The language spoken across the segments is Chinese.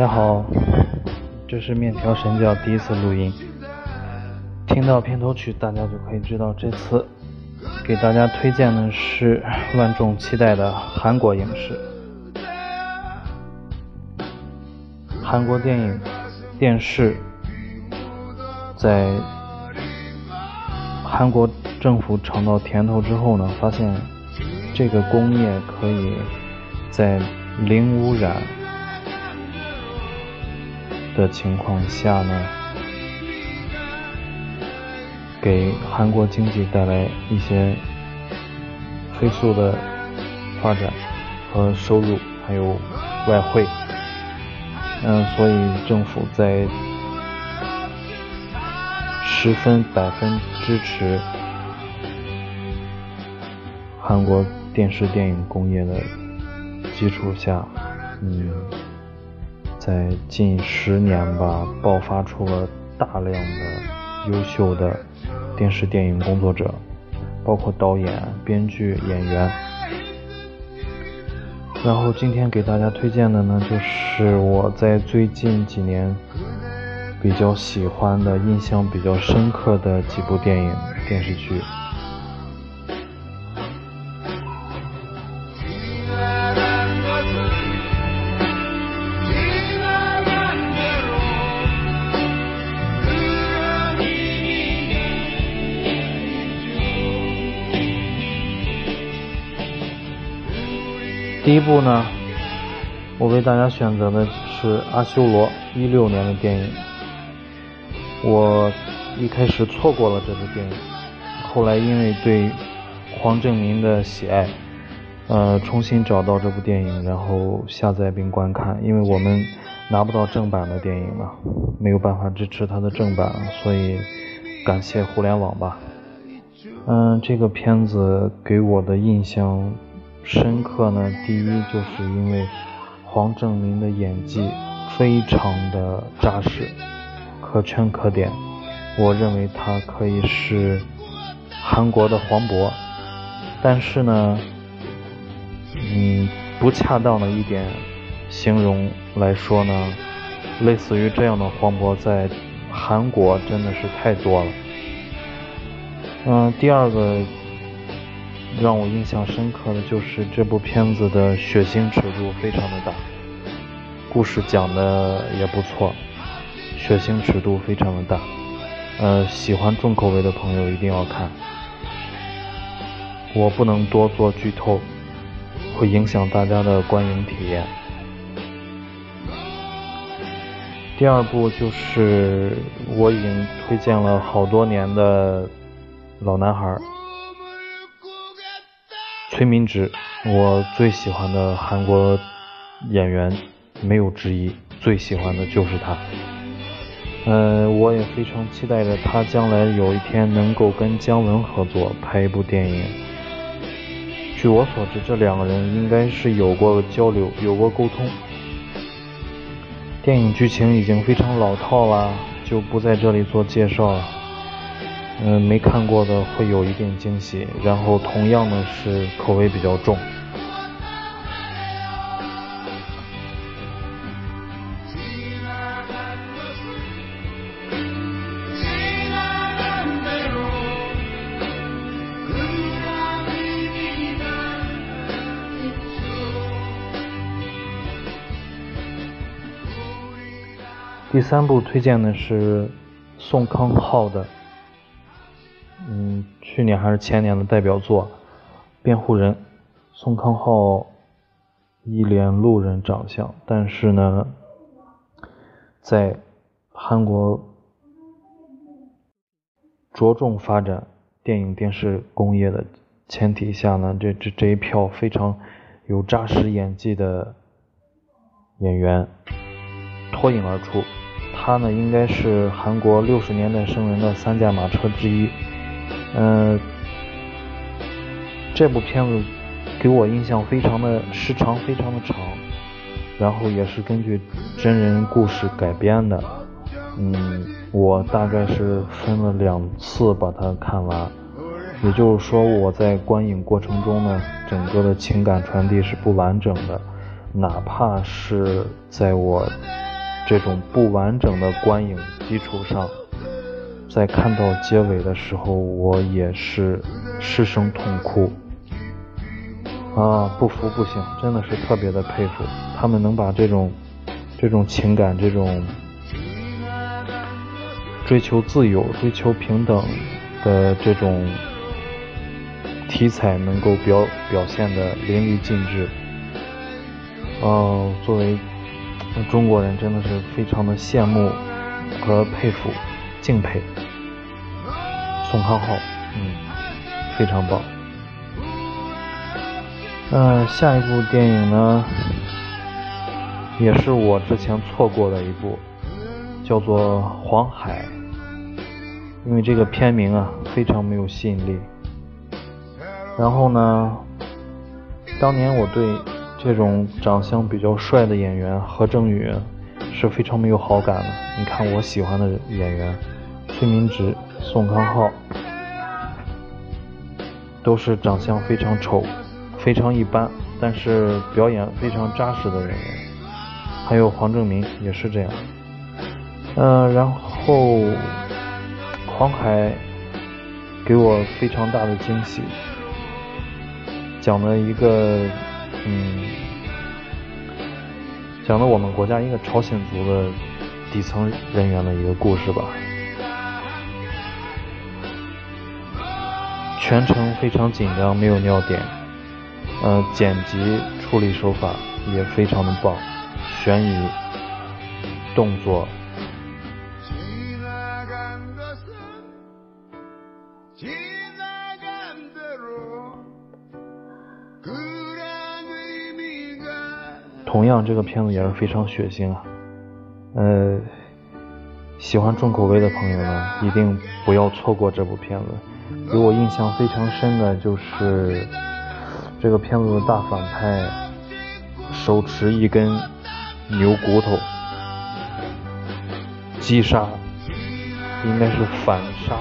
大家好，这是面条神教第一次录音。听到片头曲，大家就可以知道这次给大家推荐的是万众期待的韩国影视。韩国电影、电视在韩国政府尝到甜头之后呢，发现这个工业可以在零污染。的情况下呢，给韩国经济带来一些飞速的发展和收入，还有外汇。嗯，所以政府在十分百分支持韩国电视电影工业的基础下，嗯。在近十年吧，爆发出了大量的优秀的电视电影工作者，包括导演、编剧、演员。然后今天给大家推荐的呢，就是我在最近几年比较喜欢的、印象比较深刻的几部电影电视剧。第一部呢，我为大家选择的是《阿修罗》，一六年的电影。我一开始错过了这部电影，后来因为对黄正民的喜爱，呃，重新找到这部电影，然后下载并观看。因为我们拿不到正版的电影嘛，没有办法支持它的正版，所以感谢互联网吧。嗯，这个片子给我的印象。深刻呢，第一就是因为黄正民的演技非常的扎实，可圈可点。我认为他可以是韩国的黄渤，但是呢，嗯，不恰当的一点形容来说呢，类似于这样的黄渤在韩国真的是太多了。嗯，第二个。让我印象深刻的就是这部片子的血腥尺度非常的大，故事讲的也不错，血腥尺度非常的大，呃，喜欢重口味的朋友一定要看。我不能多做剧透，会影响大家的观影体验。第二部就是我已经推荐了好多年的老男孩。崔明植，我最喜欢的韩国演员，没有之一，最喜欢的就是他。嗯，我也非常期待着他将来有一天能够跟姜文合作拍一部电影。据我所知，这两个人应该是有过交流，有过沟通。电影剧情已经非常老套了，就不在这里做介绍了。嗯，没看过的会有一点惊喜，然后同样的是口味比较重。第三部推荐的是宋康昊的。嗯，去年还是前年的代表作《辩护人》，宋康昊一脸路人长相，但是呢，在韩国着重发展电影电视工业的前提下呢，这这这一票非常有扎实演技的演员脱颖而出。他呢，应该是韩国六十年代生人的三驾马车之一。嗯，这部片子给我印象非常的时长非常的长，然后也是根据真人故事改编的。嗯，我大概是分了两次把它看完，也就是说我在观影过程中呢，整个的情感传递是不完整的。哪怕是在我这种不完整的观影基础上，在看到结尾的时候，我也是失声痛哭。啊，不服不行，真的是特别的佩服他们能把这种这种情感、这种追求自由、追求平等的这种题材能够表表现的淋漓尽致。哦，作为中国人，真的是非常的羡慕和佩服、敬佩宋康昊，嗯，非常棒。嗯，下一部电影呢，也是我之前错过的一部，叫做《黄海》。因为这个片名啊，非常没有吸引力。然后呢，当年我对这种长相比较帅的演员何正宇是非常没有好感的。你看我喜欢的演员崔明植、宋康昊，都是长相非常丑。非常一般，但是表演非常扎实的演员，还有黄正明也是这样。嗯，然后黄海给我非常大的惊喜，讲了一个嗯，讲的我们国家一个朝鲜族的底层人员的一个故事吧，全程非常紧张，没有尿点。呃，剪辑处理手法也非常的棒，悬疑、动作。同样，这个片子也是非常血腥啊。呃，喜欢重口味的朋友呢，一定不要错过这部片子。给我印象非常深的就是。这个片子的大反派手持一根牛骨头击杀，应该是反杀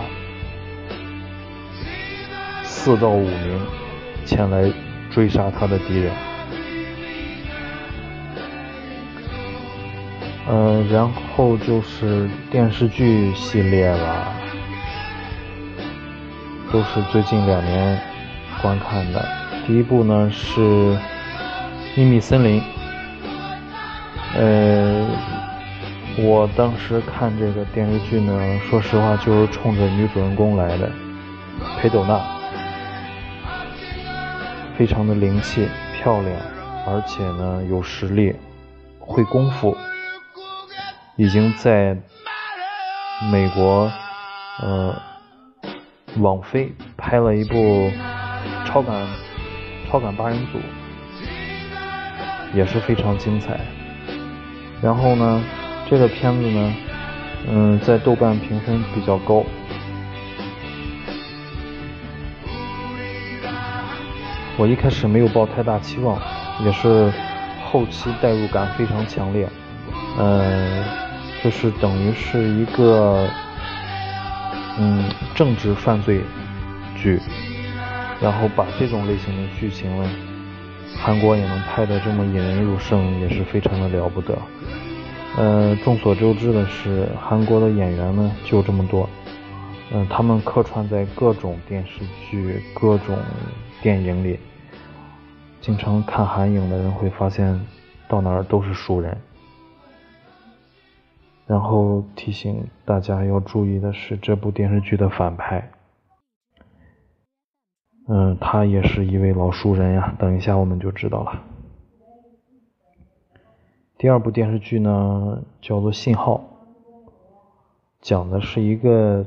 四到五名前来追杀他的敌人。呃，然后就是电视剧系列了，都是最近两年观看的。第一部呢是《秘密森林》，呃，我当时看这个电视剧呢，说实话就是冲着女主人公来的，裴斗娜，非常的灵气、漂亮，而且呢有实力、会功夫，已经在美国呃网飞拍了一部超感。超感八人组也是非常精彩。然后呢，这个片子呢，嗯，在豆瓣评分比较高。我一开始没有抱太大期望，也是后期代入感非常强烈。嗯，就是等于是一个嗯政治犯罪剧。然后把这种类型的剧情呢，韩国也能拍得这么引人入胜，也是非常的了不得。呃，众所周知的是，韩国的演员呢就这么多，嗯，他们客串在各种电视剧、各种电影里，经常看韩影的人会发现，到哪儿都是熟人。然后提醒大家要注意的是，这部电视剧的反派。嗯，他也是一位老熟人呀，等一下我们就知道了。第二部电视剧呢，叫做《信号》，讲的是一个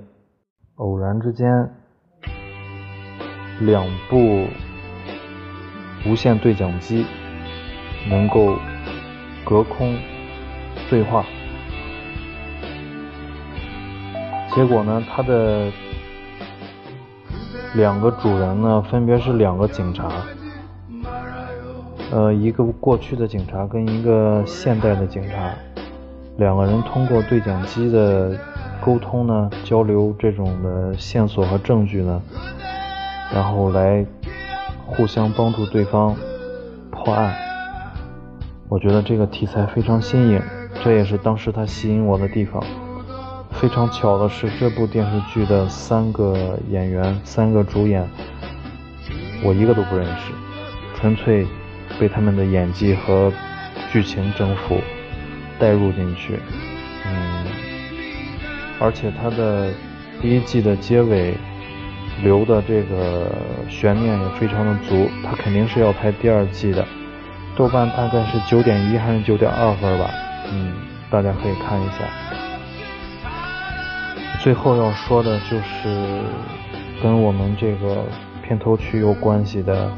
偶然之间，两部无线对讲机能够隔空对话，结果呢，他的。两个主人呢，分别是两个警察，呃，一个过去的警察跟一个现代的警察，两个人通过对讲机的沟通呢，交流这种的线索和证据呢，然后来互相帮助对方破案。我觉得这个题材非常新颖，这也是当时它吸引我的地方。非常巧的是，这部电视剧的三个演员、三个主演，我一个都不认识，纯粹被他们的演技和剧情征服，带入进去。嗯，而且它的第一季的结尾留的这个悬念也非常的足，它肯定是要拍第二季的。豆瓣大概是九点一还是九点二分吧？嗯，大家可以看一下。最后要说的就是跟我们这个片头曲有关系的，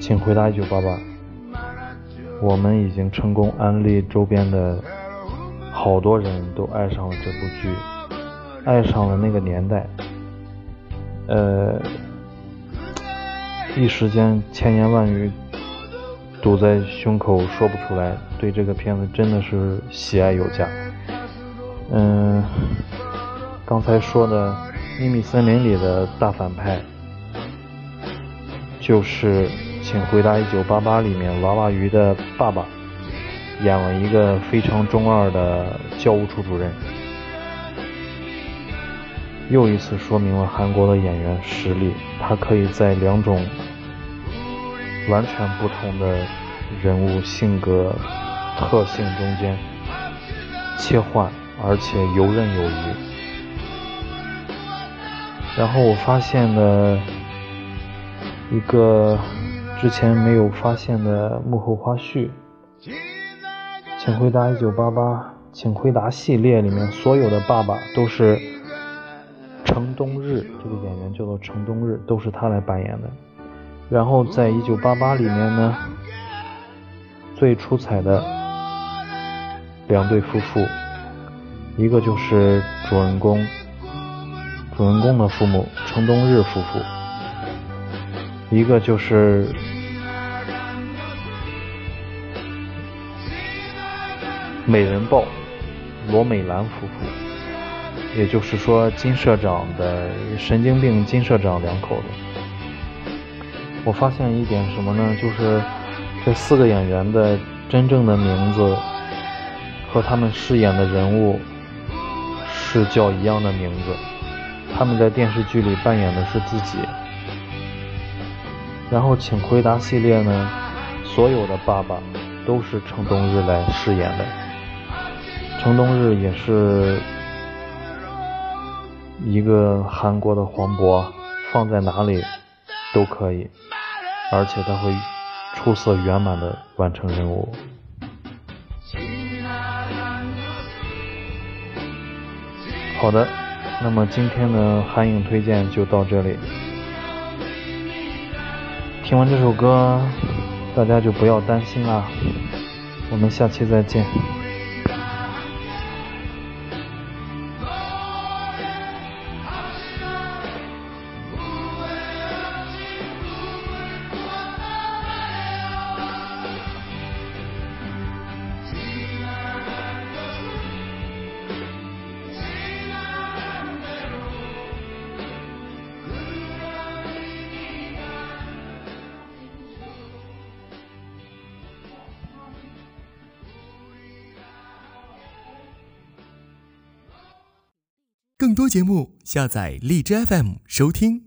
请回答一九八八。我们已经成功安利周边的好多人都爱上了这部剧，爱上了那个年代。呃，一时间千言万语堵在胸口说不出来，对这个片子真的是喜爱有加。嗯。刚才说的《秘密森林》里的大反派，就是《请回答一九八八》里面娃娃鱼的爸爸，演了一个非常中二的教务处主任，又一次说明了韩国的演员实力，他可以在两种完全不同的人物性格特性中间切换，而且游刃有余。然后我发现了一个之前没有发现的幕后花絮，《请回答一九八八》《请回答》系列里面所有的爸爸都是程东日，这个演员叫做程东日，都是他来扮演的。然后在一九八八里面呢，最出彩的两对夫妇，一个就是主人公。主人公的父母程东日夫妇，一个就是美人豹罗美兰夫妇，也就是说金社长的神经病金社长两口子。我发现一点什么呢？就是这四个演员的真正的名字和他们饰演的人物是叫一样的名字。他们在电视剧里扮演的是自己，然后《请回答》系列呢，所有的爸爸都是程东日来饰演的。程东日也是一个韩国的黄渤，放在哪里都可以，而且他会出色圆满的完成任务。好的。那么今天的韩影推荐就到这里。听完这首歌，大家就不要担心啦。我们下期再见。更多节目，下载荔枝 FM 收听。